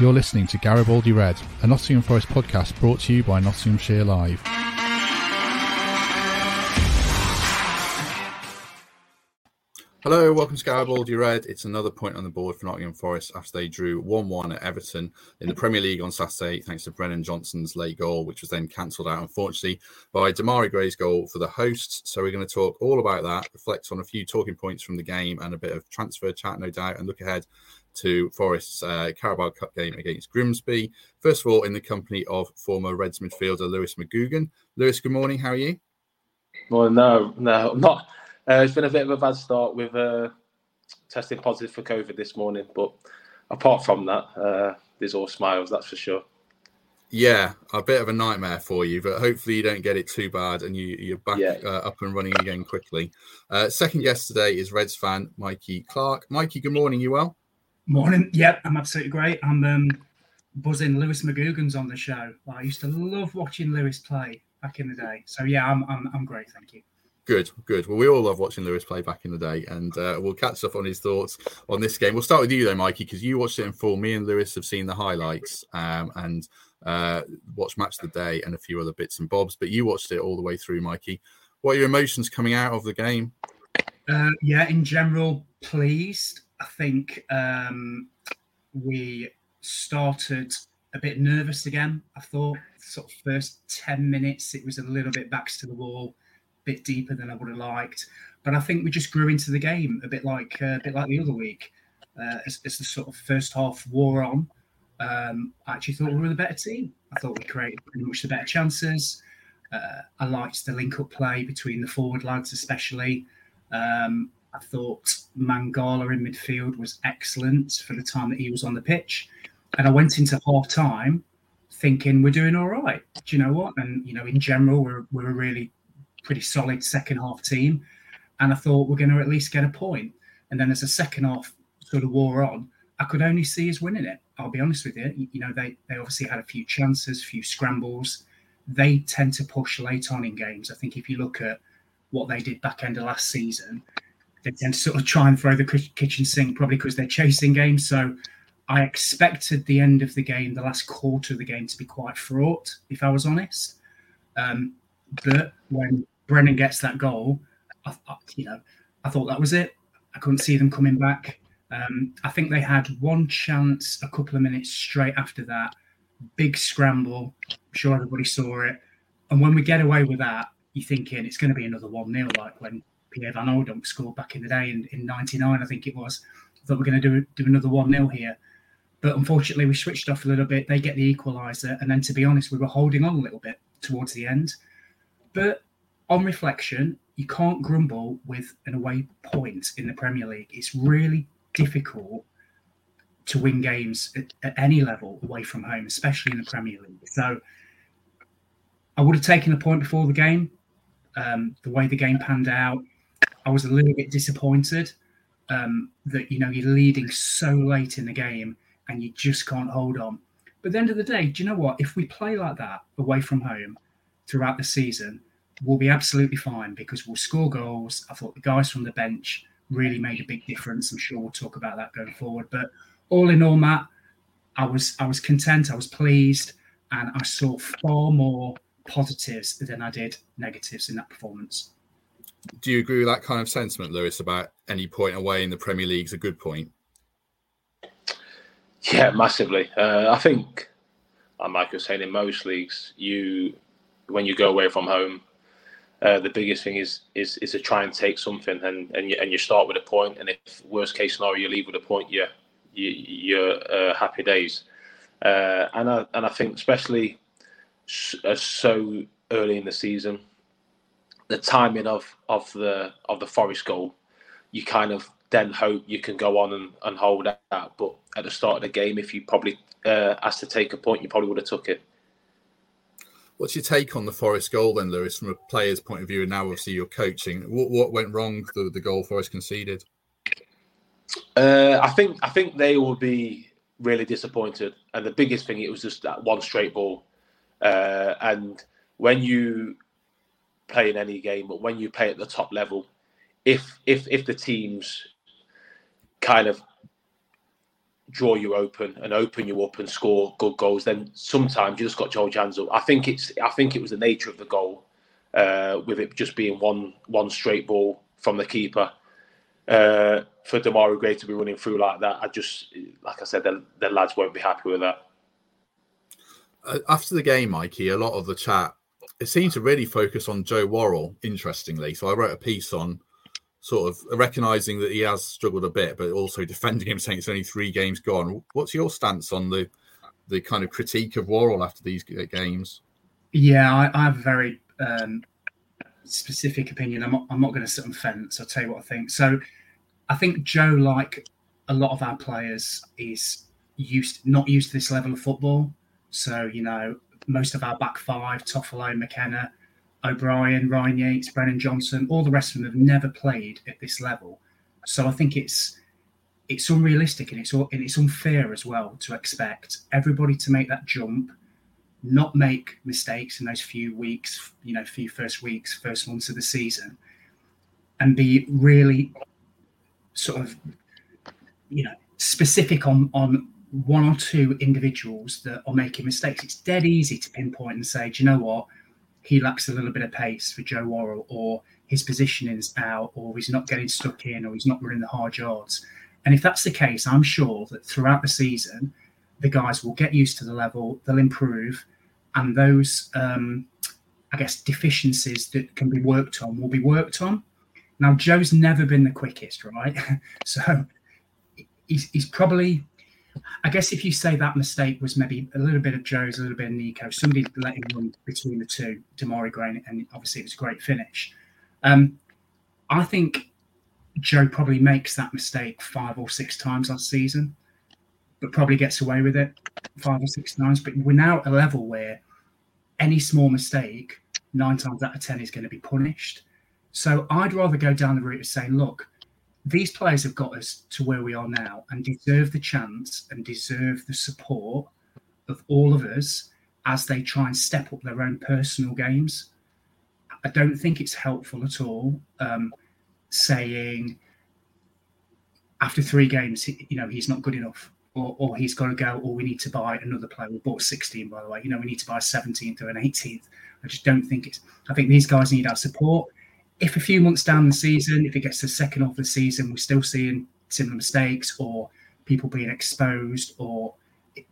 You're listening to Garibaldi Red, a Nottingham Forest podcast brought to you by Nottinghamshire Live. Hello, welcome to Garibaldi Red. It's another point on the board for Nottingham Forest after they drew 1 1 at Everton in the Premier League on Saturday, thanks to Brennan Johnson's late goal, which was then cancelled out, unfortunately, by Demarai Gray's goal for the hosts. So, we're going to talk all about that, reflect on a few talking points from the game, and a bit of transfer chat, no doubt, and look ahead to Forest's uh, Carabao Cup game against Grimsby. First of all, in the company of former Reds midfielder Lewis McGugan. Lewis, good morning. How are you? Well, no, no, not. Uh, it's been a bit of a bad start with uh, testing positive for COVID this morning, but apart from that, uh, there's all smiles, that's for sure. Yeah, a bit of a nightmare for you, but hopefully you don't get it too bad and you, are back yeah. uh, up and running again quickly. Uh, second guest today is Reds fan Mikey Clark. Mikey, good morning. You well? Morning. Yep, I'm absolutely great. I'm um, buzzing. Lewis McGugan's on the show. I used to love watching Lewis play back in the day. So yeah, I'm I'm, I'm great. Thank you. Good, good. Well, we all love watching Lewis play back in the day, and uh, we'll catch up on his thoughts on this game. We'll start with you though, Mikey, because you watched it in full. Me and Lewis have seen the highlights um, and uh, watched match of the day and a few other bits and bobs, but you watched it all the way through, Mikey. What are your emotions coming out of the game? Uh, yeah, in general, pleased. I think um, we started a bit nervous again. I thought sort of first 10 minutes, it was a little bit backs to the wall, a bit deeper than I would have liked. But I think we just grew into the game a bit like uh, a bit like the other week. Uh, as, as, the sort of first half wore on, um, I actually thought we were the better team. I thought we created pretty much the better chances. Uh, I liked the link up play between the forward lads, especially. Um, I thought Mangala in midfield was excellent for the time that he was on the pitch. And I went into half time thinking we're doing all right. Do you know what? And, you know, in general, we're, we're a really pretty solid second half team. And I thought we're going to at least get a point. And then as the second half sort of wore on, I could only see us winning it. I'll be honest with you. You, know, they, they obviously had a few chances, a few scrambles. They tend to push late on in games. I think if you look at what they did back end of last season, they tend to sort of try and throw the kitchen sink, probably because they're chasing games. So I expected the end of the game, the last quarter of the game, to be quite fraught, if I was honest. Um, but when Brennan gets that goal, I, I, you know, I thought that was it. I couldn't see them coming back. Um, I think they had one chance a couple of minutes straight after that. Big scramble. I'm sure everybody saw it. And when we get away with that, you're thinking it's going to be another 1 0, like when Pierre Van Hooijdonk scored back in the day in, in 99, I think it was. I thought we are going to do, do another 1 0 here. But unfortunately, we switched off a little bit. They get the equaliser. And then, to be honest, we were holding on a little bit towards the end. But on reflection, you can't grumble with an away point in the Premier League. It's really difficult to win games at, at any level away from home, especially in the Premier League. So I would have taken a point before the game. Um, the way the game panned out, I was a little bit disappointed um, that you know you're leading so late in the game and you just can't hold on. But at the end of the day, do you know what? If we play like that away from home throughout the season, we'll be absolutely fine because we'll score goals. I thought the guys from the bench really made a big difference. I'm sure we'll talk about that going forward. But all in all, Matt, I was I was content. I was pleased, and I saw far more positives than I did negatives in that performance do you agree with that kind of sentiment, Lewis, about any point away in the Premier League is a good point? Yeah, massively. Uh, I think, like was saying, in most leagues, you when you go away from home, uh, the biggest thing is is is to try and take something, and and you, and you start with a point, and if worst case scenario you leave with a point, yeah, you, you're uh, happy days. Uh, and I and I think especially uh, so early in the season, the timing of of the of the Forest goal, you kind of then hope you can go on and, and hold out. But at the start of the game, if you probably uh, asked to take a point, you probably would have took it. What's your take on the Forest goal then, Lewis, from a player's point of view? And now, obviously, you're coaching. What, what went wrong? The, the goal Forest conceded. Uh, I think I think they will be really disappointed. And the biggest thing, it was just that one straight ball. Uh, and when you play in any game, but when you play at the top level, if if if the teams kind of draw you open and open you up and score good goals, then sometimes you just got to hold your hands up. I think it's I think it was the nature of the goal, uh, with it just being one one straight ball from the keeper. Uh, for Demarai Gray to be running through like that, I just like I said, the, the lads won't be happy with that. Uh, after the game, Mikey, a lot of the chat it seemed to really focus on Joe Worrall. Interestingly, so I wrote a piece on sort of recognizing that he has struggled a bit, but also defending him, saying it's only three games gone. What's your stance on the the kind of critique of Worrall after these games? Yeah, I, I have a very um, specific opinion. I'm not, I'm not going to sit on fence. I'll tell you what I think. So, I think Joe, like a lot of our players, is used not used to this level of football. So, you know, most of our back five, Toffolo, McKenna, O'Brien, Ryan Yates, Brennan Johnson, all the rest of them have never played at this level. So I think it's it's unrealistic and it's and it's unfair as well to expect everybody to make that jump, not make mistakes in those few weeks, you know, few first weeks, first months of the season, and be really sort of, you know, specific on on one or two individuals that are making mistakes. It's dead easy to pinpoint and say, do you know what? he lacks a little bit of pace for Joe Worrall, or his positioning is out, or he's not getting stuck in, or he's not running the hard yards. And if that's the case, I'm sure that throughout the season, the guys will get used to the level, they'll improve, and those, um, I guess, deficiencies that can be worked on will be worked on. Now, Joe's never been the quickest, right? so he's, he's probably I guess if you say that mistake was maybe a little bit of Joe's, a little bit of Nico, somebody let him run between the two, Demarai Gray, and obviously it was a great finish. Um, I think Joe probably makes that mistake five or six times last season, but probably gets away with it five or six times. But we're now at a level where any small mistake, nine times out of ten, is going to be punished. So I'd rather go down the route of saying, look, these players have got us to where we are now and deserve the chance and deserve the support of all of us as they try and step up their own personal games. I don't think it's helpful at all um, saying after three games, you know, he's not good enough. Or, or he's got to go, or we need to buy another player. We bought 16, by the way. You know, we need to buy a 17th or an 18th. I just don't think it's. I think these guys need our support if a few months down the season, if it gets to the second half of the season, we're still seeing similar mistakes or people being exposed or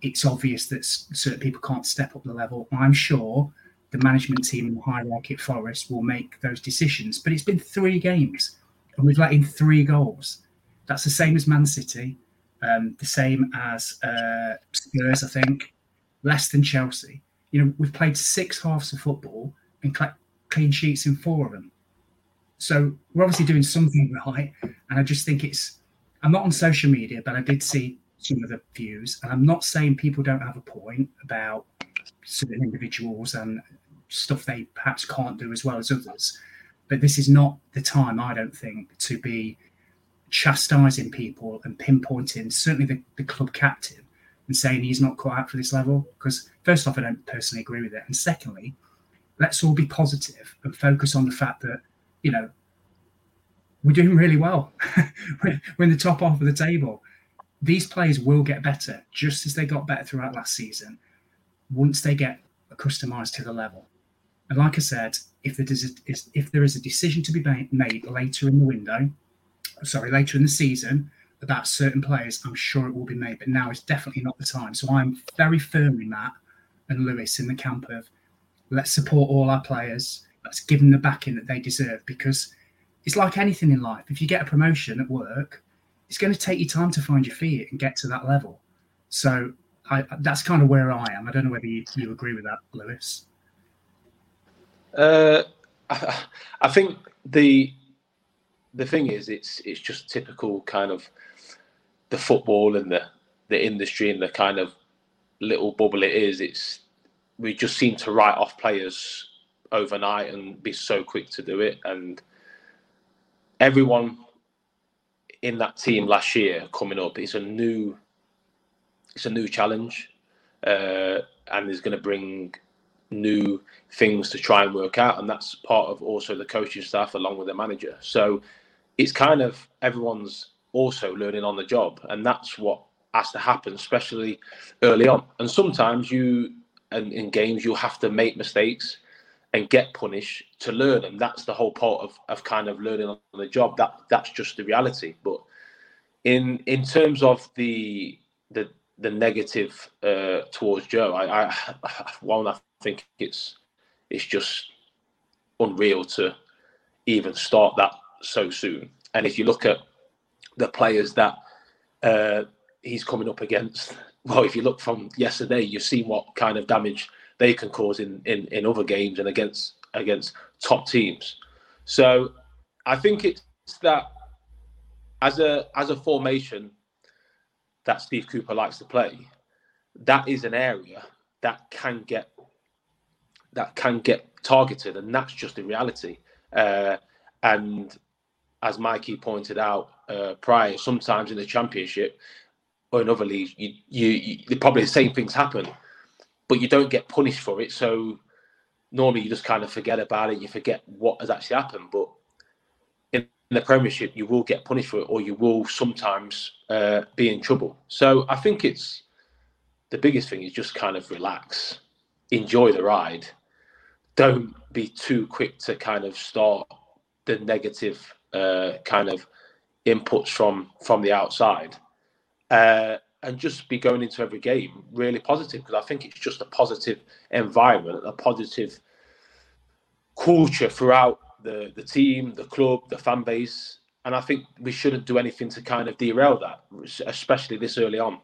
it's obvious that certain people can't step up the level, I'm sure the management team and the hierarchy at Forest will make those decisions. But it's been three games and we've let in three goals. That's the same as Man City, um, the same as uh, Spurs, I think, less than Chelsea. You know, we've played six halves of football and cl- clean sheets in four of them. So we're obviously doing something right. And I just think it's, I'm not on social media, but I did see some of the views. And I'm not saying people don't have a point about certain individuals and stuff they perhaps can't do as well as others. But this is not the time, I don't think, to be chastising people and pinpointing, certainly the, the club captain, and saying he's not quite up for this level. Because, first off, I don't personally agree with it. And secondly, let's all be positive and focus on the fact that you know, we're doing really well. we're, in the top half of the table. These players will get better, just as they got better throughout last season, once they get accustomed to the level. And like I said, if there is a, if there is a decision to be made later in the window, sorry, later in the season about certain players, I'm sure it will be made. But now is definitely not the time. So I'm very firm in that, and Lewis in the camp of let's support all our players let's give them the backing that they deserve because it's like anything in life. If you get a promotion at work, it's going to take you time to find your feet and get to that level. So I, that's kind of where I am. I don't know whether you, you agree with that, Lewis. Uh, I, I think the the thing is, it's it's just typical kind of the football and the the industry and the kind of little bubble it is. It's we just seem to write off players overnight and be so quick to do it. And everyone in that team last year coming up is a new, it's a new challenge, uh, and is going to bring new things to try and work out, and that's part of also the coaching staff along with the manager. So it's kind of everyone's also learning on the job, and that's what has to happen, especially early on. And sometimes you, and in games, you have to make mistakes and get punished to learn, and that's the whole part of, of kind of learning on the job. That that's just the reality. But in in terms of the the the negative uh, towards Joe, I, I one I think it's it's just unreal to even start that so soon. And if you look at the players that uh, he's coming up against, well, if you look from yesterday, you've seen what kind of damage they can cause in, in, in other games and against against top teams. So I think it's that as a as a formation that Steve Cooper likes to play, that is an area that can get that can get targeted, and that's just the reality. Uh, and as Mikey pointed out uh, prior, sometimes in the championship or in other leagues, you, you, you probably the same things happen, but you don't get punished for it. So normally you just kind of forget about it. You forget what has actually happened. But in, the Premiership, you will get punished for it, or you will sometimes uh, be in trouble. So I think it's the biggest thing is just kind of relax, enjoy the ride. Don't be too quick to kind of start the negative uh, kind of inputs from from the outside, uh, and just be going into every game really positive because I think it's just a positive environment, a positive culture throughout the the team, the club, the fan base, and I think we shouldn't do anything to kind of derail that, especially this early on.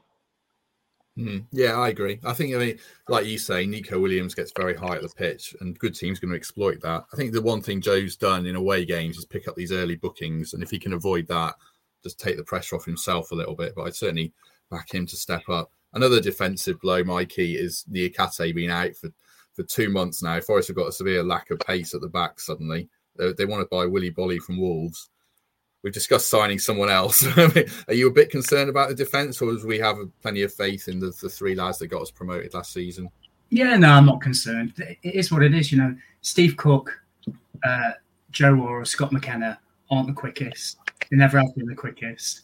Mm, yeah, I agree. I think, I mean, like you say, Nico Williams gets very high at the pitch, and good teams going to exploit that. I think the one thing Joe's done in away games is pick up these early bookings, and if he can avoid that, just take the pressure off himself a little bit. But I'd certainly back him to step up. Another defensive blow, Mikey, is Niakhaté being out for, for two months now. Forest have got a severe lack of pace at the back suddenly. They, they want to buy Willy Boly from Wolves we've discussed signing someone else. Are you a bit concerned about the defence, or do we have plenty of faith in the, the three lads that got us promoted last season? Yeah, no, I'm not concerned. It is what it is. You know, Steve Cook, uh, Joe or Scott McKenna aren't the quickest. They never have been the quickest.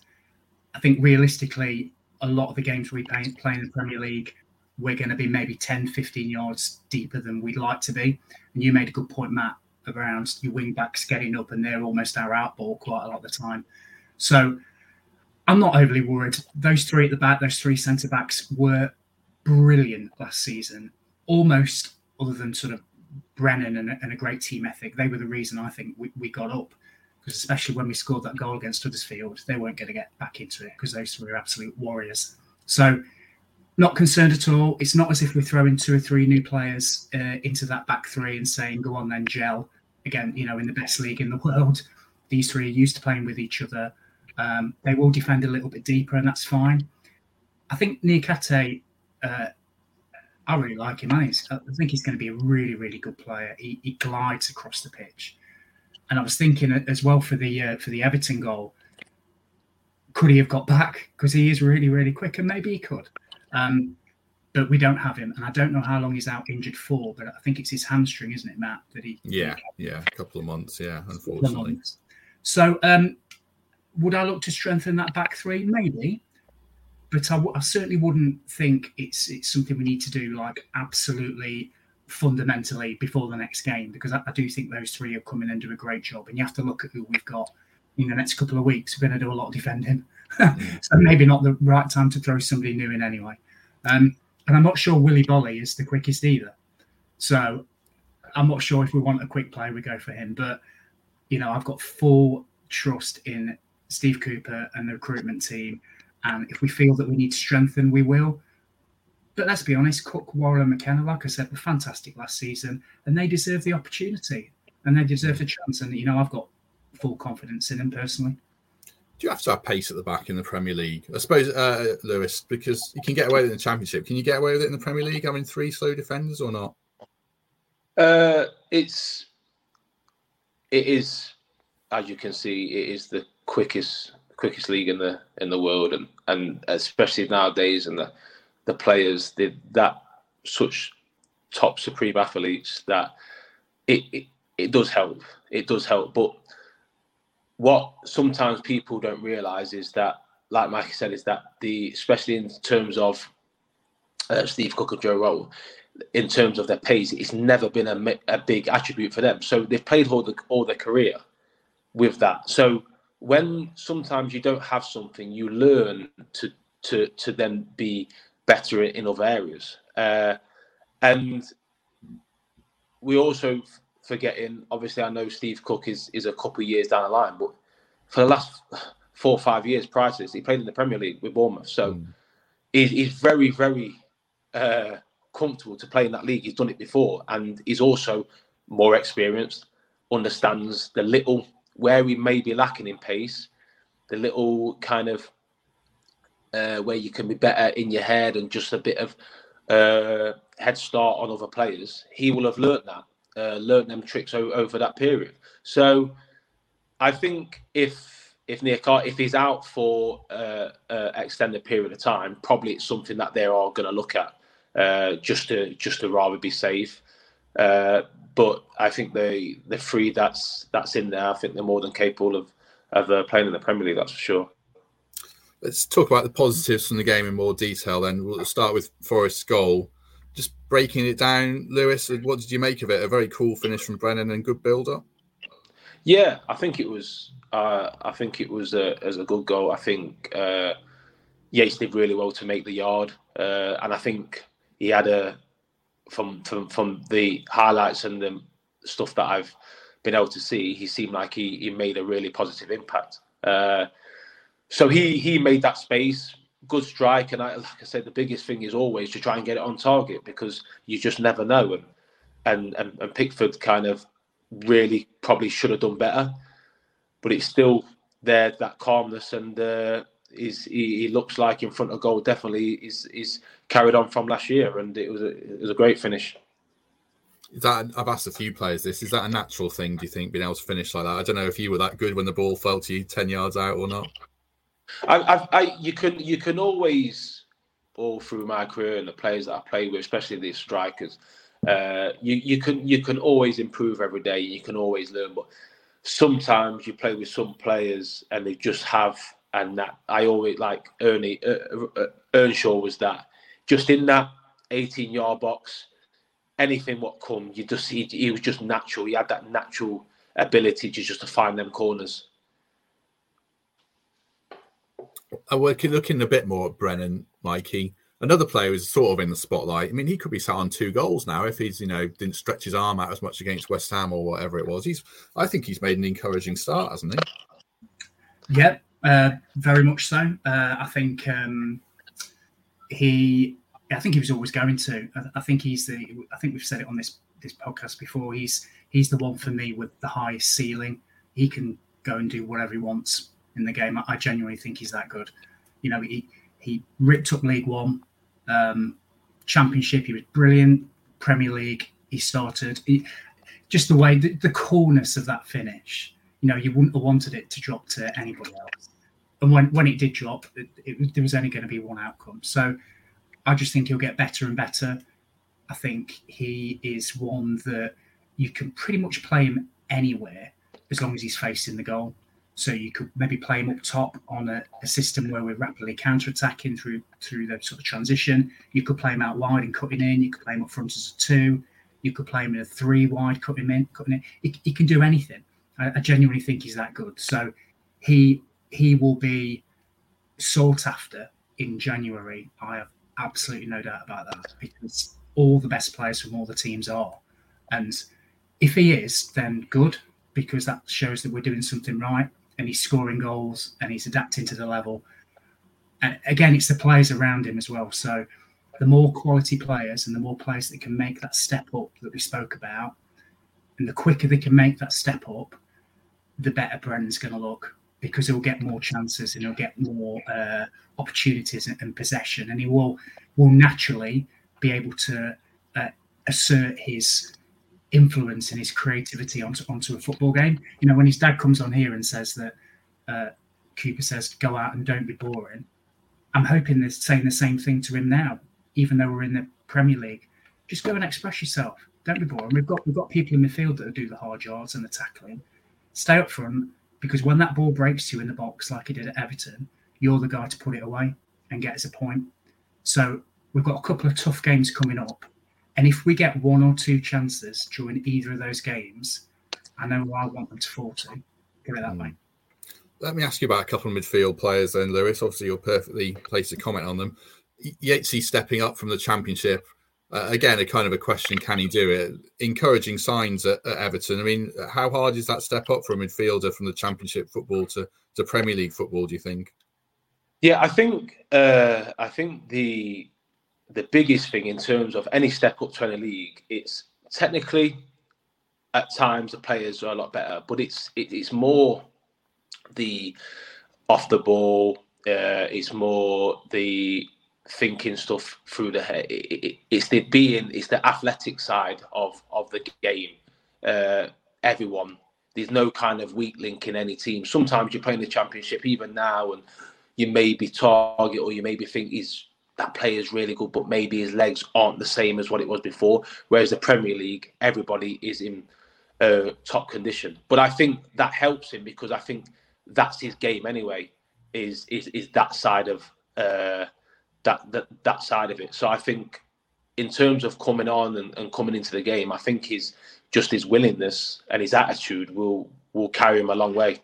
I think realistically, a lot of the games we play, play in the Premier League, we're going to be maybe 10, 15 yards deeper than we'd like to be. And you made a good point, Matt around your wing backs getting up and they're almost our outball quite a lot of the time. So I'm not overly worried. Those three at the back, those three centre backs were brilliant last season. Almost, other than sort of Brennan and a, and a great team ethic, they were the reason I think we, we got up. Especially when we scored that goal against Huddersfield, they weren't going to get back into it because those are absolute warriors. So not concerned at all. It's not as if we're throwing two or three new players uh, into that back three and saying, "Go on then, gel." again, you know, in the best league in the world, these three are used to playing with each other. Um, they will defend a little bit deeper, and that's fine. I think Niakhaté, uh, I really like him. I think he's going to be a really, really good player. He, he, glides across the pitch, and I was thinking as well for the uh, for the Everton goal, could he have got back? Because he is really, really quick, and maybe he could. Um, but we don't have him, and I don't know how long he's out injured for. But I think it's his hamstring, isn't it, Matt? That he yeah yeah a couple of months, yeah, unfortunately. Months. So um, would I look to strengthen that back three? Maybe, but I, w- I certainly wouldn't think it's it's something we need to do like absolutely fundamentally before the next game because I, I do think those three are coming and do a great job, and you have to look at who we've got in the next couple of weeks. We're going to do a lot of defending, mm. so maybe not the right time to throw somebody new in anyway. Um, and I'm not sure Willy Boly is the quickest either. So I'm not sure if we want a quick play, we go for him. But, you know, I've got full trust in Steve Cooper and the recruitment team. And if we feel that we need to strengthen, we will. But let's be honest, Cook, Worrall, and McKenna, like I said, were fantastic last season and they deserve the opportunity and they deserve the chance. And, you know, I've got full confidence in them personally do you have to have pace at the back in the Premier League? I suppose, uh, Lewis, because you can get away with it in the Championship. Can you get away with it in the Premier League having three slow defenders or not? Uh, it's it is, as you can see, it is the quickest quickest league in the in the world, and and especially nowadays, and the the players did that such top supreme athletes that it, it it does help. It does help, but what sometimes people don't realize is that like Mike said, is that the especially in terms of uh, Steve Cook and Joe Worrall, in terms of their pace, it's never been a, a big attribute for them. So they've played all, the, all their career with that. So when sometimes you don't have something, you learn to to to then be better in other areas. Uh, and we also forgetting, obviously, I know Steve Cook is is a couple of years down the line, but for the last four or five years prior to this, he played in the Premier League with Bournemouth. So mm. he's, he's very, very uh, comfortable to play in that league. He's done it before, and he's also more experienced, understands the little where we may be lacking in pace, the little kind of uh, where you can be better in your head and just a bit of uh, head start on other players. He will have learnt that, uh, learnt them tricks o- over that period. So I think if if Niakhaté, if he's out for uh, uh, extended period of time, probably it's something that they are going to look at uh, just to just to rather be safe. Uh, but I think the the three that's that's in there, I think they're more than capable of of uh, playing in the Premier League. That's for sure. Let's talk about the positives from the game in more detail. Then we'll start with Forest's goal. Just breaking it down, Lewis. What did you make of it? A very cool finish from Brennan and good build up. Yeah, I think it was. Uh, I think it was a as a good goal. I think uh, Yates did really well to make the yard, uh, and I think he had a from from from the highlights and the stuff that I've been able to see. He seemed like he he made a really positive impact. Uh, so he he made that space. Good strike, and I, like I said, the biggest thing is always to try and get it on target because you just never know. And and and, and Pickford kind of really probably should have done better, but it's still there that calmness and uh, is he, he, looks like in front of goal definitely is is carried on from last year and it was a, it was a great finish. Is that I've asked a few players this. Is that a natural thing? Do you think being able to finish like that? I don't know if you were that good when the ball fell to you ten yards out or not. I, I, I you can you can always all through my career and the players that I play with, especially these strikers, uh, you you can you can always improve every day. You can always learn, but sometimes you play with some players and they just have and that I always like Ernie uh, uh, Earnshaw was that just in that 18 yard box. Anything what come, you just he, he was just natural. He had that natural ability to just to find them corners. I uh, work looking a bit more at Brennan, Mikey another player who's sort of in the spotlight. I mean, he could be sat on two goals now if he's, you know, didn't stretch his arm out as much against West Ham or whatever it was. He's, I think he's made an encouraging start, hasn't he? Yep, uh, very much so. Uh, I think um, he, I think he was always going to. I, I, think he's the. I think we've said it on this this podcast before. He's he's the one for me with the highest ceiling. He can go and do whatever he wants in the game. I, I genuinely think he's that good. You know, he he ripped up League One um, Championship, he was brilliant. Premier League, he started. He, just the way, the, the coolness of that finish. You know, you wouldn't have wanted it to drop to anybody else. And when, when it did drop, it, it, there was only going to be one outcome. So I just think he'll get better and better. I think he is one that you can pretty much play him anywhere as long as he's facing the goal. So you could maybe play him up top on a, a system where we're rapidly counter-attacking through through the sort of transition. You could play him out wide and cutting in. You could play him up front as a two. You could play him in a three wide, cutting in, cutting in. He, he can do anything. I, I genuinely think he's that good. So he he will be sought after in January. I have absolutely no doubt about that because all the best players from all the teams are. And if he is, then good because that shows that we're doing something right and he's scoring goals and he's adapting to the level. And again, it's the players around him as well. So the more quality players and the more players that can make that step up that we spoke about, and the quicker they can make that step up, the better Brennan's going to look because he'll get more chances and he'll get more uh, opportunities and, and, possession, and he will will naturally be able to uh, assert his influence and his creativity onto onto a football game. You know, when his dad comes on here and says that uh, Cooper says, "Go out and don't be boring," I'm hoping they're saying the same thing to him now, even though we're in the Premier League. Just go and express yourself. Don't be boring. We've got we've got people in midfield that do the hard yards and the tackling. Stay up front because when that ball breaks to you in the box like he did at Everton, you're the guy to put it away and get us a point. So we've got a couple of tough games coming up. And if we get one or two chances during either of those games, I know who I want them to fall to. Put it that mm. way. Let me ask you about a couple of midfield players then, Lewis. Obviously, you're perfectly placed to comment on them. Yatesy stepping up from the championship. Uh, again, a kind of a question: Can he do it? Encouraging signs at, at, Everton. I mean, how hard is that step up for a midfielder from the Championship football to, to Premier League football? Do you think? Yeah, I think uh, I think the the biggest thing in terms of any step up to any league, it's technically at times the players are a lot better, but it's it, it's more the off the ball. Uh, it's more the thinking stuff through the head. It, it, it's the being, it's the athletic side of of the game. Uh, everyone, there's no kind of weak link in any team. Sometimes you're playing the championship, even now, and you maybe target or you maybe think he's that player is really good, but maybe his legs aren't the same as what it was before. Whereas the Premier League, everybody is in uh, top condition. But I think that helps him because I think that's his game anyway. Is is is that side of uh, that that that side of it. So I think in terms of coming on and, and coming into the game, I think his just his willingness and his attitude will will carry him a long way.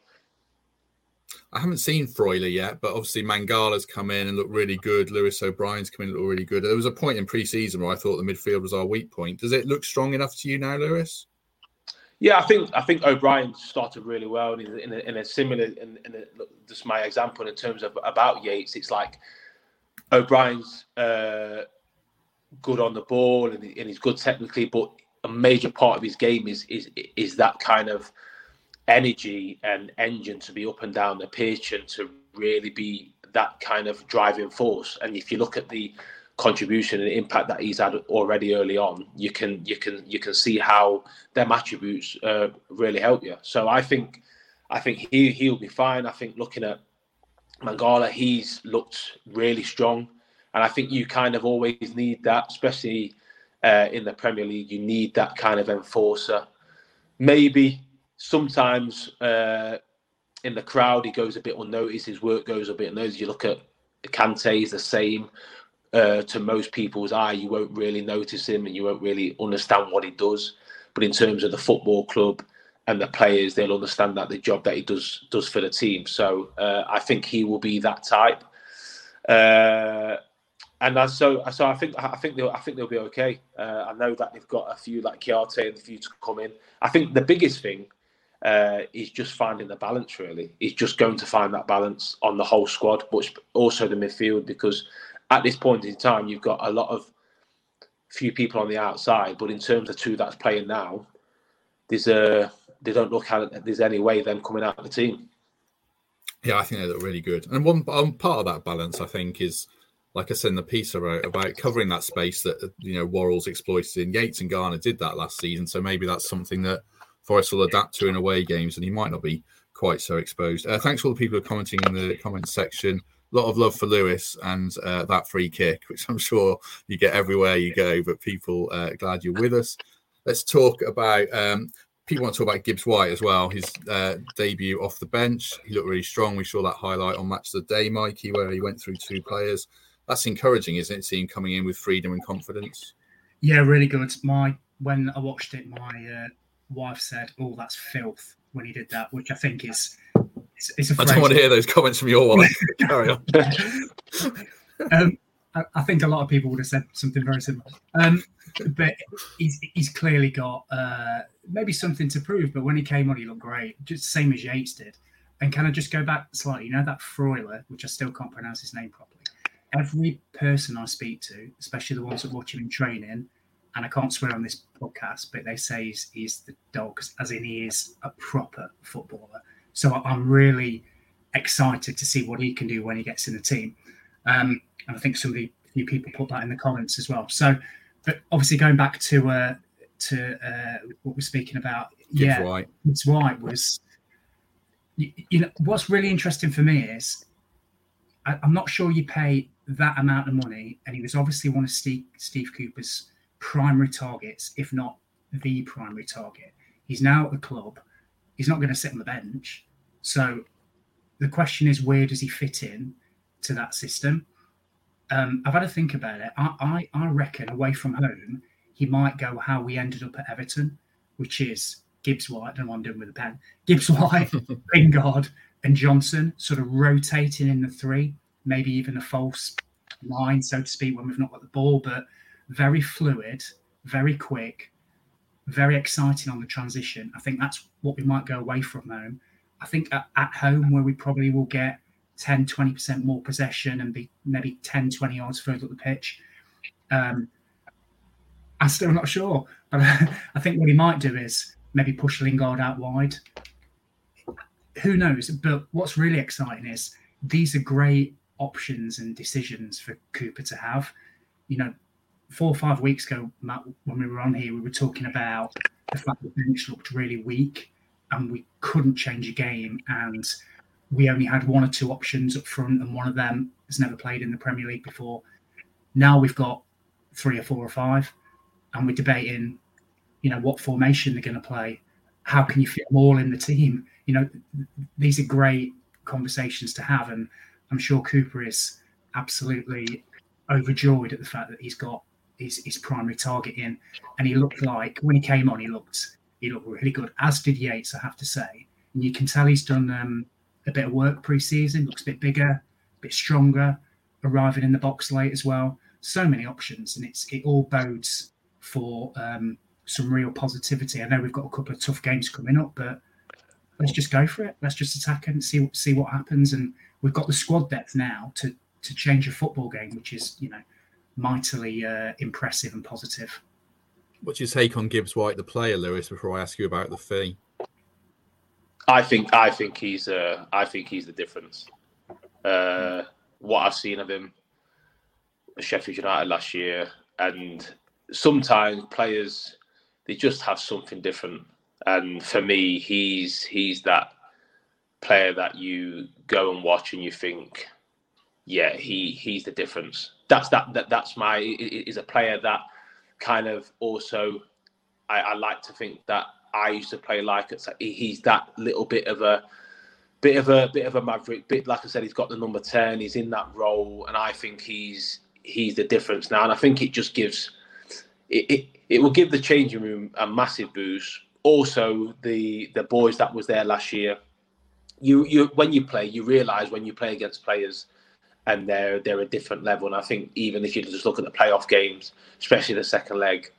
I haven't seen Freuler yet, but obviously Mangala's come in and looked really good. Lewis O'Brien's come in and looked really good. There was a point in pre-season where I thought the midfield was our weak point. Does it look strong enough to you now, Lewis? Yeah, I think I think O'Brien started really well in, in, a, in a similar. In, in a, just my example in terms of about Yates, it's like O'Brien's uh, good on the ball and, and he's good technically, but a major part of his game is is is that kind of energy and engine to be up and down the pitch and to really be that kind of driving force. And if you look at the contribution and impact that he's had already early on, you can you can you can see how them attributes uh, really help you. So I think I think he he'll be fine. I think looking at Mangala, he's looked really strong, and I think you kind of always need that, especially uh, in the Premier League. You need that kind of enforcer. Maybe sometimes uh, in the crowd he goes a bit unnoticed. His work goes a bit unnoticed. You look at Kante, he's the same. Uh, to most people's eye, you won't really notice him and you won't really understand what he does. But in terms of the football club and the players, they'll understand that the job that he does does for the team. So uh, I think he will be that type. Uh, and so, so I think I think they'll I think they'll be okay. Uh, I know that they've got a few like Kouyaté and a few to come in. I think the biggest thing uh, is just finding the balance. Really, he's just going to find that balance on the whole squad, but also the midfield because at this point in time you've got a lot of few people on the outside. But in terms of two that's playing now, there's a they don't look at there's any way them coming out of the team. Yeah, I think they look really good. And one um, part of that balance, I think, is like I said in the piece I wrote about covering that space that you know Worrall's exploited. in Yates and Garner did that last season, so maybe that's something that Forest will adapt to in away games, and he might not be quite so exposed. Uh, thanks to all the people who are commenting in the comments section. A lot of love for Lewis and uh, that free kick, which I'm sure you get everywhere you go. But people, uh, glad you're with us. Let's talk about. Um, people want to talk about Gibbs White as well. His uh, debut off the bench, he looked really strong. We saw that highlight on Match of the Day, Mikey, where he went through two players. That's encouraging, isn't it? Seeing coming in with freedom and confidence. Yeah, really good. My when I watched it, my uh, wife said, "Oh, that's filth" when he did that, which I think is it's, it's a. I don't want to hear those comments from your wife. Carry on. um, I, I, think a lot of people would have said something very similar. Um, but he's he's clearly got uh, maybe something to prove. But when he came on, he looked great, just same as Yates did. And can I just go back slightly? You know that Freuler, which I still can't pronounce his name properly. Every person I speak to, especially the ones that watch him in training, and I can't swear on this podcast, but they say he's, he's the dog, as in he is a proper footballer. So I'm really excited to see what he can do when he gets in the team. Um, and I think some of the few people put that in the comments as well. So, but obviously going back to uh, to uh, what we're speaking about, Gibbs yeah, White. Gibbs White was. You, you, know what's really interesting for me is I, am not sure you pay that amount of money, and he was obviously one of Steve, Steve Cooper's primary targets, if not the primary target. He's now at the club. He's not going to sit on the bench. So the question is, where does he fit in? to that system. Um, I've had to think about it. I, I, I reckon away from home, he might go how we ended up at Everton, which is Gibbs White. I don't know what I'm doing with the pen. Gibbs White, Lingard, and Johnson sort of rotating in the three, maybe even a false nine, so to speak, when we've not got the ball, but very fluid, very quick, very exciting on the transition. I think that's what we might go away from home. I think at, at home, where we probably will get 10, 20% more possession and be maybe 10, 20 yards further up the pitch. Um, I'm still not sure, but I think what he might do is maybe push Lingard out wide. Who knows? But what's really exciting is these are great options and decisions for Cooper to have. You know, four or five weeks ago, Matt, when we were on here, we were talking about the fact that the bench looked really weak and we couldn't change a game. And we only had one or two options up front, and one of them has never played in the Premier League before. Now we've got three or four or five, and we're debating, you know, what formation they're going to play. How can you fit them all in the team? You know, these are great conversations to have, and I'm sure Cooper is absolutely overjoyed at the fact that he's got his, his primary target in, and he looked like when he came on, he looked he looked really good. As did Yates, I have to say, and you can tell he's done um, a bit of work pre-season. Looks a bit bigger, a bit stronger, arriving in the box late as well. So many options, and it's it all bodes for um, some real positivity. I know we've got a couple of tough games coming up, but let's just go for it. Let's just attack and see see what happens. And we've got the squad depth now to to change a football game, which is you know mightily uh, impressive and positive. What's your take on Gibbs White, the player, Lewis? Before I ask you about the fee, I think I think he's uh, I think he's the difference. Uh, what I've seen of him, at Sheffield United last year, and sometimes players they just have something different. And for me, he's he's that player that you go and watch and you think, yeah, he he's the difference. That's that, that that's my is a player that kind of also I, I like to think that I used to play like it's he's that little bit of a bit of a bit of a maverick. Bit like I said, he's got the number ten. He's in that role, and I think he's he's the difference now. And I think it just gives it it, it will give the changing room a massive boost. Also, the the boys that was there last year, you you when you play, you realise when you play against players and they're they're a different level. And I think even if you just look at the playoff games, especially the second leg,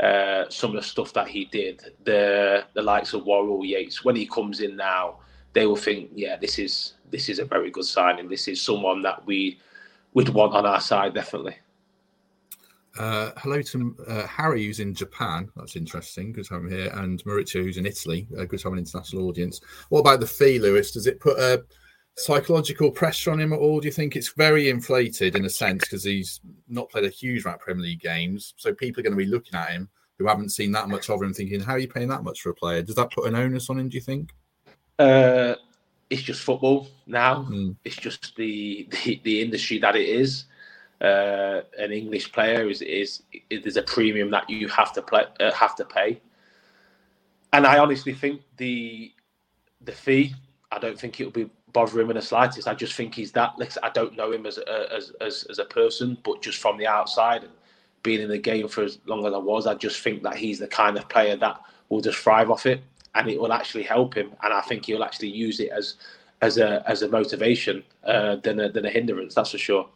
uh, some of the stuff that he did, the the likes of Worrall Yates, when he comes in now, they will think, yeah, this is this is a very good signing. This is someone that we would want on our side, definitely. Uh, hello to uh, Harry, who's in Japan. That's interesting. Good to have him here. And Maurizio, who's in Italy. Uh, good to have an international audience. What about the fee, Lewis? Does it put a psychological pressure on him at all? Do you think it's very inflated in a sense because he's not played a huge amount of Premier League games? So people are going to be looking at him who haven't seen that much of him, thinking, "How are you paying that much for a player?" Does that put an onus on him? Do you think? Uh, it's just football now. Mm. It's just the, the, the industry that it is. Uh, an English player is, is is there's a premium that you have to play uh, have to pay. And I honestly think the the fee. I don't think it'll be bother him in the slightest. I just think he's that. I don't know him as a, as, as as a person, but just from the outside and being in the game for as long as I was, I just think that he's the kind of player that will just thrive off it, and it will actually help him. And I think he'll actually use it as as a as a motivation uh, than a, than a hindrance. That's for sure.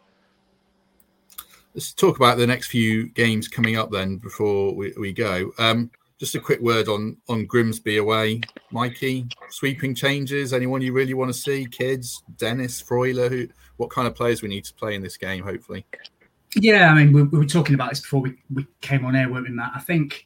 Let's talk about the next few games coming up then before we, we go. Um, just a quick word on on Grimsby away, Mikey. Sweeping changes. Anyone you really want to see? Kids, Dennis, Freuler. Who? What kind of players we need to play in this game? Hopefully. Yeah, I mean, we, we were talking about this before we, we came on air, weren't we, Matt? I think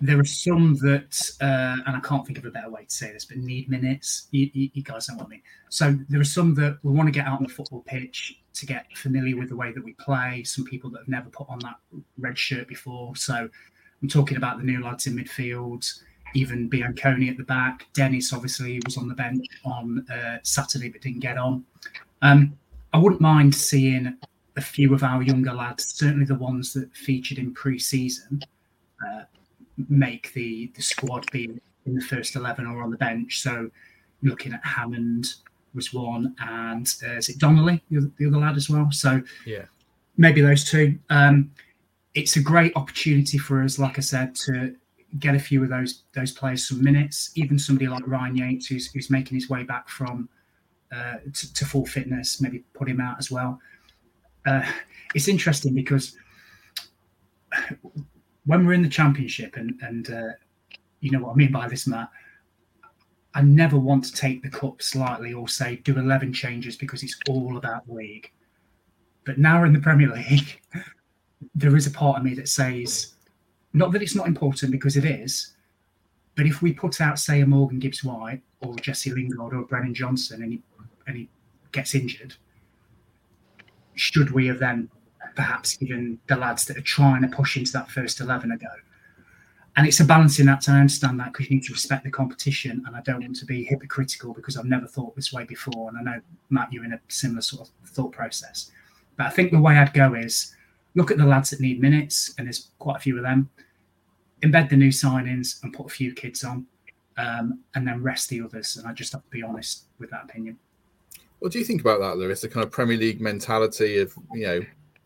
there are some that, uh, and I can't think of a better way to say this, but need minutes. You, you, you, guys know what I mean. So there are some that we want to get out on the football pitch to get familiar with the way that we play. Some people that have never put on that red shirt before. So I'm talking about the new lads in midfield, even Biancone at the back. Dennis obviously was on the bench on uh, Saturday but didn't get on. Um, I wouldn't mind seeing a few of our younger lads, certainly the ones that featured in pre-season, uh, make the the squad be in the first eleven or on the bench. So looking at Hammond, was one, and uh, is it Donnelly, the other, the other lad as well? So yeah, maybe those two. Um, it's a great opportunity for us, like I said, to get a few of those those players some minutes. Even somebody like Ryan Yates, who's, who's making his way back from uh, to, to, full fitness, maybe put him out as well. Uh, it's interesting because when we're in the championship, and and uh, you know what I mean by this, Matt. I never want to take the cup slightly or say do 11 changes because it's all about the league. But now we're in the Premier League, there is a part of me that says, not that it's not important because it is, but if we put out, say, a Morgan Gibbs White or Jesse Lingard or Brennan Johnson and he, and he gets injured, should we have then perhaps given the lads that are trying to push into that first 11 a go? And it's a balancing act. I understand that because you need to respect the competition. And I don't want to be hypocritical because I've never thought this way before. And I know, Matt, you're in a similar sort of thought process. But I think the way I'd go is look at the lads that need minutes, and there's quite a few of them. Embed the new signings and put a few kids on, um, and then rest the others. And I just have to be honest with that opinion. What do you think about that, Lewis? The kind of Premier League mentality of you know,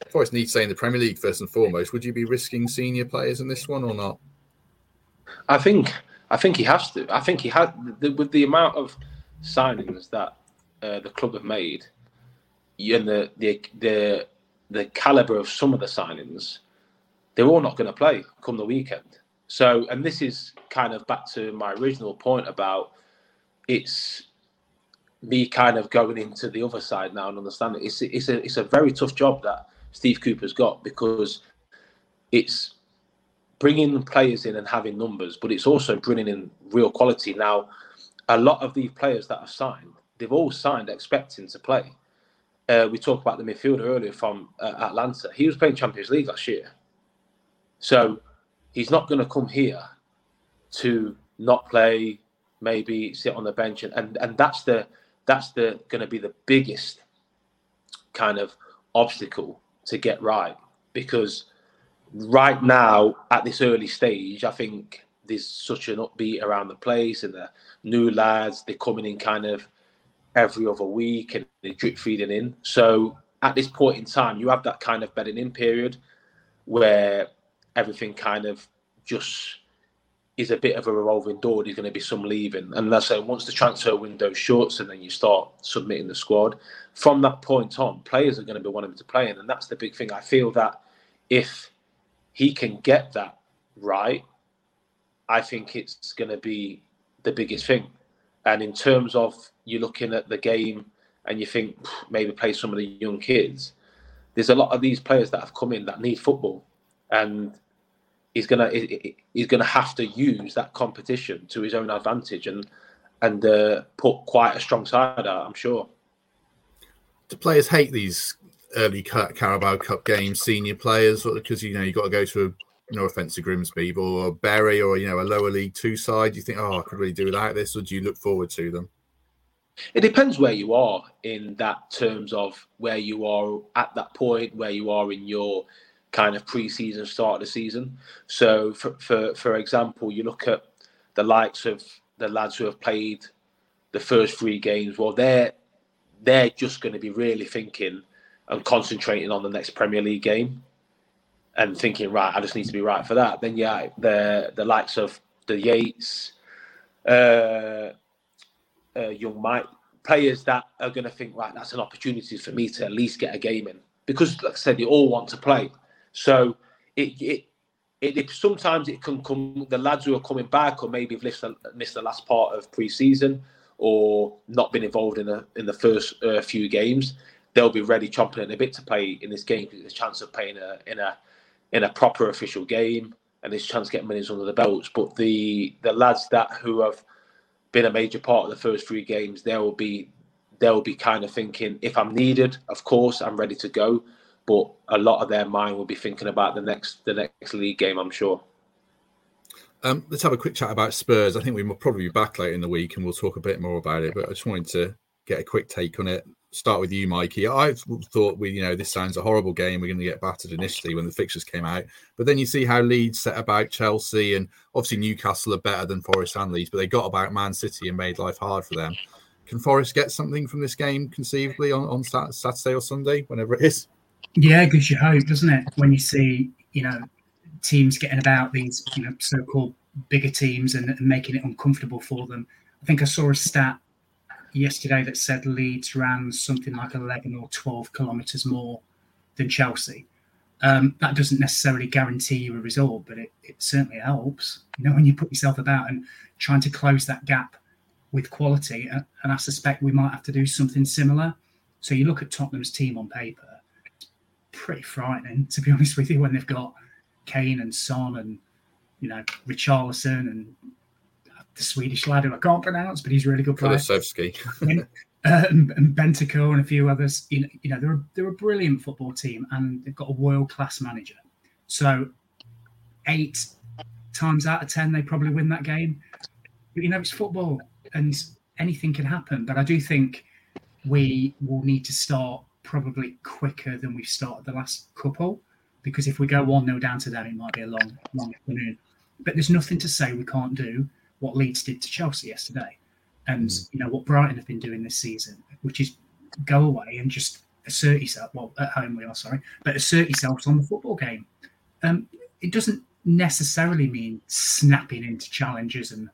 Forest needs to stay in the Premier League first and foremost. Would you be risking senior players in this one or not? I think I think he has to. I think he had with the amount of signings that uh, the club have made, and the the the the caliber of some of the signings, they're all not going to play come the weekend. So, and this is kind of back to my original point about it's me kind of going into the other side now and understanding it's it's a it's a very tough job that Steve Cooper's got because it's bringing players in and having numbers, but it's also bringing in real quality. Now, a lot of these players that have signed, they've all signed expecting to play. Uh, we talked about the midfielder earlier from uh, Atalanta. He was playing Champions League last year, so he's not going to come here to not play, maybe sit on the bench, and and, and that's the that's the going to be the biggest kind of obstacle to get right because right now at this early stage, I think there's such an upbeat around the place and the new lads they're coming in kind of every other week and they drip feeding in. So at this point in time, you have that kind of bedding in period where everything kind of just is a bit of a revolving door. There's going to be some leaving, and that's so once the transfer window shuts, and then you start submitting the squad. From that point on, players are going to be wanting to play in, and that's the big thing. I feel that if he can get that right, I think it's going to be the biggest thing. And in terms of you're looking at the game and you think maybe play some of the young kids, there's a lot of these players that have come in that need football, and he's gonna he's gonna have to use that competition to his own advantage and and uh, put quite a strong side out. I'm sure. Do players hate these early Carabao Cup games, senior players, because you know you got to go to a no offense to Grimsby or Bury or you know a lower League Two side. Do you think, oh, I could really do without this, or do you look forward to them? It depends where you are in that terms of where you are at that point, where you are in your kind of pre-season start of the season. So, for for for example, you look at the likes of the lads who have played the first three games. Well, they're they're just going to be really thinking and concentrating on the next Premier League game and thinking, right, I just need to be right for that. Then yeah, the the likes of the Yates, uh, uh, young Mike, players that are going to think, right, that's an opportunity for me to at least get a game in because, like I said, they all want to play. So it it. It, it, sometimes it can come the lads who are coming back or maybe have missed, missed the last part of pre-season or not been involved in the in the first uh, few games they'll be ready chomping at a bit to play in this game because a chance of playing a, in a in a proper official game, and a chance to get minutes under the belts. But the the lads that who have been a major part of the first three games, they will be they'll be kind of thinking, if I'm needed, of course, I'm ready to go. But a lot of their mind will be thinking about the next the next league game, I'm sure. Um, let's have a quick chat about Spurs. I think we will probably be back later in the week and we'll talk a bit more about it. But I just wanted to get a quick take on it start with you, Mikey. I thought we, you know, this sounds a horrible game. We're going to get battered initially when the fixtures came out, but then you see how Leeds set about Chelsea, and obviously Newcastle are better than Forest and Leeds, but they got about Man City and made life hard for them. can Forest get something from this game conceivably on, on Saturday or Sunday, whenever it is? Yeah, gives you hope, doesn't it? When you see, you know, teams getting about these, you know, so-called bigger teams and, and making it uncomfortable for them. I think I saw a stat yesterday that said Leeds ran something like 11 or 12 kilometres more than Chelsea. Um, that doesn't necessarily guarantee you a result, but it, it certainly helps. You know, when you put yourself about and trying to close that gap with quality. And, I suspect we might have to do something similar. So you look at Tottenham's team on paper, pretty frightening, to be honest with you, when they've got Kane and Son and, you know, Richarlison and the Swedish lad who I can't pronounce, but he's really good player. and, uh, and, and Bentancur and a few others. You know, you know, they're a, they're a brilliant football team and they've got a world class manager. So eight times out of ten, they probably win that game. But you know, it's football and anything can happen. But I do think we will need to start probably quicker than we've started the last couple. Because if we go 1 0 down to them, it might be a long, long afternoon. But there's nothing to say we can't do what Leeds did to Chelsea yesterday. And, mm. you know, what Brighton have been doing this season, which is go away and just assert yourself. Well, at home we are, sorry, but assert yourselves on the football game. Um, it doesn't necessarily mean snapping into challenges and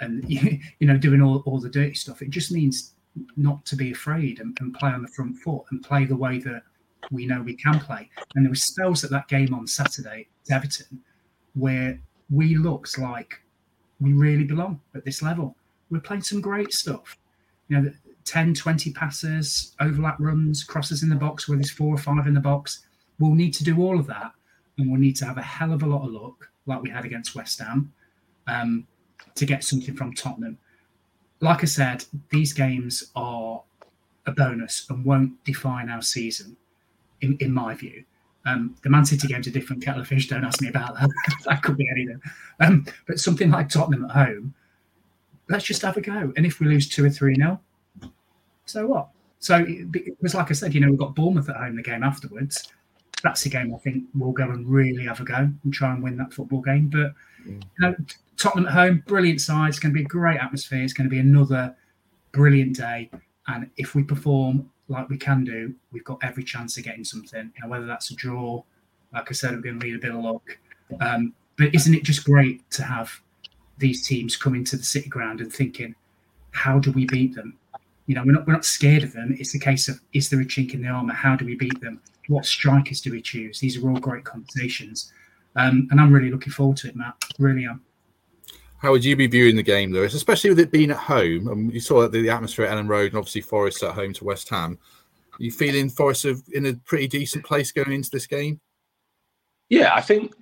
and you know doing all, all the dirty stuff. It just means not to be afraid and, and, play on the front foot and play the way that we know we can play. And there were spells at that game on Saturday at Everton where we looked like we really belong at this level. We're playing some great stuff. You know, 10, 20 passes, overlap runs, crosses in the box where there's four or five in the box. We'll need to do all of that. And we'll need to have a hell of a lot of luck like we had against West Ham. Um, to get something from Tottenham. Like I said, these games are a bonus and won't define our season, in, in my view. Um, the Man City game's a different kettle of fish. Don't ask me about that. that could be anything. Um, but something like Tottenham at home, let's just have a go. And if we lose two or three nil, so what? So it was like I said, you know, we've got Bournemouth at home the game afterwards. That's the game I think we'll go and really have a go and try and win that football game. But you know, Tottenham at home, brilliant side. It's going to be a great atmosphere. It's going to be another brilliant day. And if we perform like we can do, we've got every chance of getting something. You know, whether that's a draw, like I said, we're going to need a bit of luck. Um, but isn't it just great to have these teams coming to the City Ground and thinking, how do we beat them? You know, we're not we're not scared of them. It's a case of is there a chink in the armor? How do we beat them? What strikers do we choose? These are all great conversations, um, and I'm really looking forward to it, Matt. Really am. How would you be viewing the game, Lewis, especially with it being at home? And you saw the, the atmosphere at Elland Road, and obviously Forest at home to West Ham. Are you feeling Forest are in a pretty decent place going into this game? Yeah, I think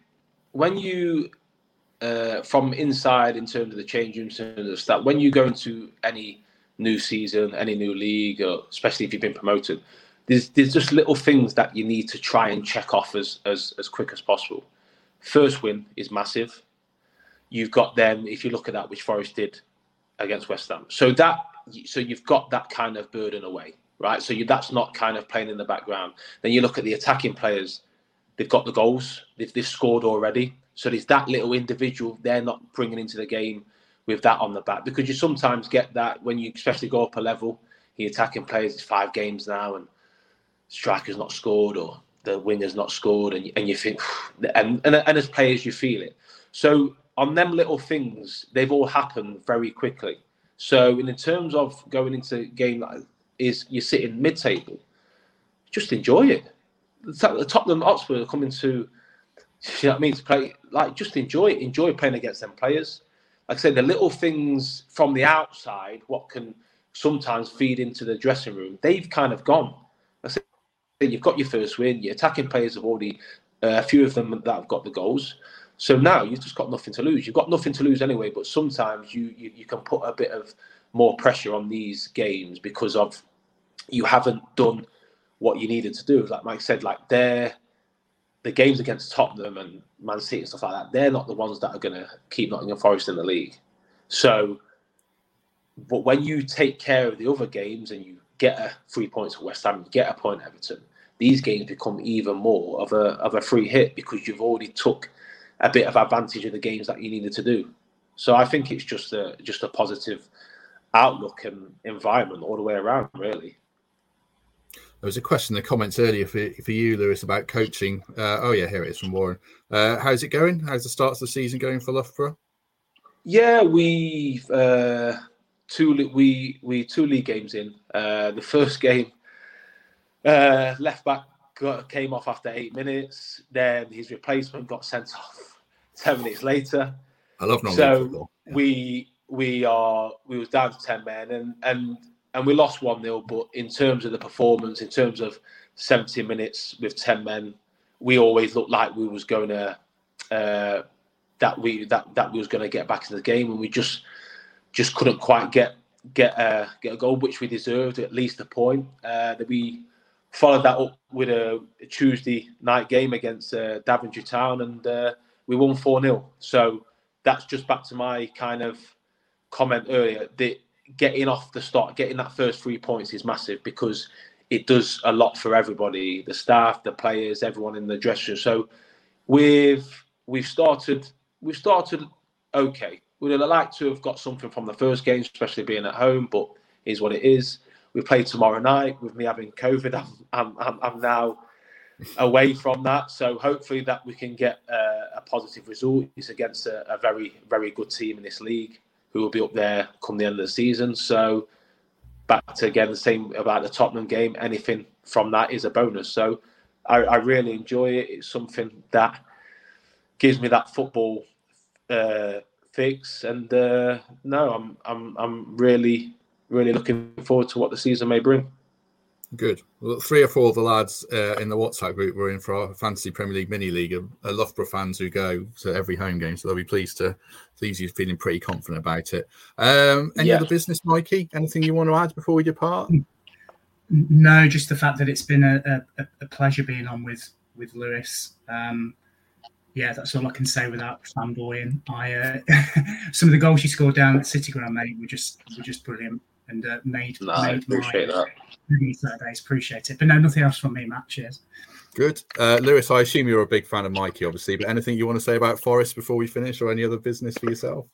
when you, uh, from inside in terms of the change rooms and stuff, when you go into any new season, any new league, or especially if you've been promoted, there's there's just little things that you need to try and check off as as as quick as possible. First win is massive you've got them. If you look at that, which Forest did against West Ham, so that so you've got that kind of burden away, right? So you, that's not kind of playing in the background. Then you look at the attacking players; they've got the goals, they've, they've scored already. So there's that little individual they're not bringing into the game with that on the back because you sometimes get that when you especially go up a level. The attacking players, it's five games now, and striker's not scored or the winger's not scored, and, and you think, and, and and as players you feel it. So on them little things, they've all happened very quickly. So in terms of going into game is you're sitting mid-table, just enjoy it. The Tottenham Hotspur are coming to, you know what I mean, to play. Like just enjoy it. Enjoy playing against them players. Like I said, the little things from the outside, what can sometimes feed into the dressing room, they've kind of gone. I said, you've got your first win. Your attacking players have already, uh, a few of them that have got the goals. So now you've just got nothing to lose. You've got nothing to lose anyway, but sometimes you, you, you can put a bit of more pressure on these games because of you haven't done what you needed to do. Like Mike said, like they're the games against Tottenham and Man City and stuff like that, they're not the ones that are going to keep Nottingham Forest in the league. So, but when you take care of the other games and you get a three points at West Ham, you get a point Everton, these games become even more of a of a free hit because you've already took a bit of advantage of the games that you needed to do. So I think it's just a just a positive outlook and environment all the way around, really. There was a question in the comments earlier for, for you, Lewis, about coaching. Uh, oh, yeah, here it is from Warren. Uh, how's it going? How's the start of the season going for Loughborough? Yeah, we uh, two we we two league games in. Uh, the first game, uh, left back got, came off after eight minutes. Then his replacement got sent off ten minutes later. I love so yeah. we we are we was down to ten men and and and we lost one 0 But in terms of the performance, in terms of seventy minutes with ten men, we always looked like we was going to. Uh, that we that that we was going to get back into the game, and we just just couldn't quite get get a get a goal, which we deserved at least a point. Uh, that we followed that up with a, a Tuesday night game against uh, Daventry Town, and uh, we won four 0 So that's just back to my kind of comment earlier that getting off the start, getting that first three points is massive because it does a lot for everybody, the staff, the players, everyone in the dressing room. So we've we've started we've started okay. We'd have liked to have got something from the first game, especially being at home, but is what it is. We play tomorrow night with me having COVID. I'm, I'm, I'm now away from that. So hopefully that we can get a, a positive result. It's against a, a, very, very good team in this league who will be up there come the end of the season. So back to again the same about the Tottenham game. Anything from that is a bonus. So I, I really enjoy it. It's something that gives me that football uh, fix. And uh, no, I'm I'm I'm really really looking forward to what the season may bring. Good. Well, three or four of the lads uh, in the WhatsApp group were in for our Fantasy Premier League mini league. A Loughborough fans who go to every home game, so they'll be pleased to please you feeling pretty confident about it. Um, any yeah. other business, Mikey? Anything you want to add before we depart? No, just the fact that it's been a, a, a pleasure being on with with Lewis. Um, yeah, that's all I can say without fanboying. I uh, some of the goals you scored down at City Ground, mate, were just were just brilliant and uh, made. No, made appreciate my, that. Saturdays, appreciate it. But no, nothing else from me, Matt. Cheers. Good, uh, Lewis. I assume you're a big fan of Mikey, obviously. But anything you want to say about Forest before we finish, or any other business for yourself?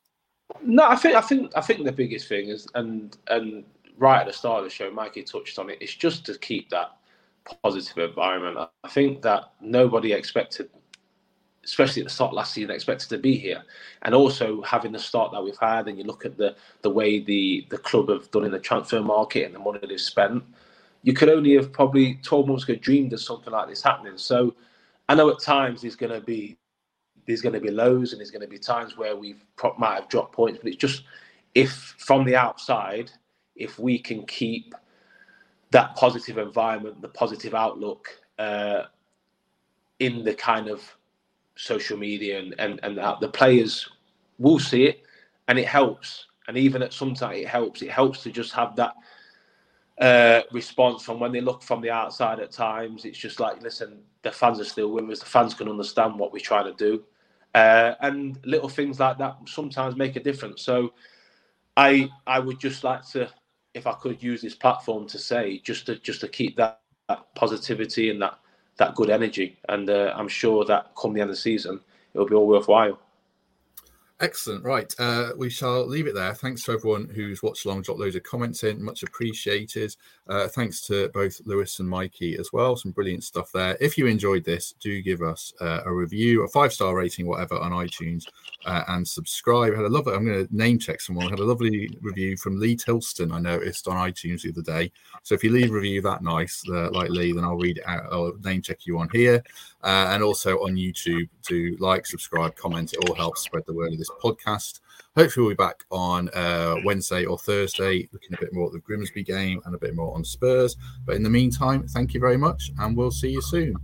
No, I think I think I think the biggest thing is, and and right at the start of the show, Mikey touched on it. It's just to keep that positive environment. I think that nobody expected especially at the start last season, expected to be here. And also having the start that we've had, and you look at the the way the the club have done in the transfer market and the money they've spent, you could only have probably 12 months ago dreamed of something like this happening. So I know at times there's going to be there's going to be lows and there's going to be times where we might have dropped points, but it's just if from the outside, if we can keep that positive environment, the positive outlook uh, in the kind of social media and and, and that, the players will see it and it helps. And even at sometimes it helps. It helps to just have that uh, response from when they look from the outside at times. It's just like listen the fans are still with us. The fans can understand what we're trying to do. Uh, and little things like that sometimes make a difference. So i i would just like to if i could use this platform to say just to just to keep that, that positivity and that that good energy. And uh, I'm sure that come the end of the season, it'll be all worthwhile. Excellent. Right. Uh, we shall leave it there. Thanks to everyone who's watched along, dropped loads of comments in. Much appreciated. Uh, thanks to both Lewis and Mikey as well. Some brilliant stuff there. If you enjoyed this, do give us uh, a review, a five star rating, whatever, on iTunes uh, and subscribe. Had a lovely, I'm going to name check someone. Had a lovely review from Lee Tilston, I noticed on iTunes the other day. So if you leave a review that nice, uh, like Lee, then I'll read it out. I'll name check you on here uh, and also on YouTube to like, subscribe, comment. It all helps spread the word of this podcast. Hopefully, we'll be back on uh, Wednesday or Thursday, looking a bit more at the Grimsby game and a bit more on Spurs. But in the meantime, thank you very much, and we'll see you soon.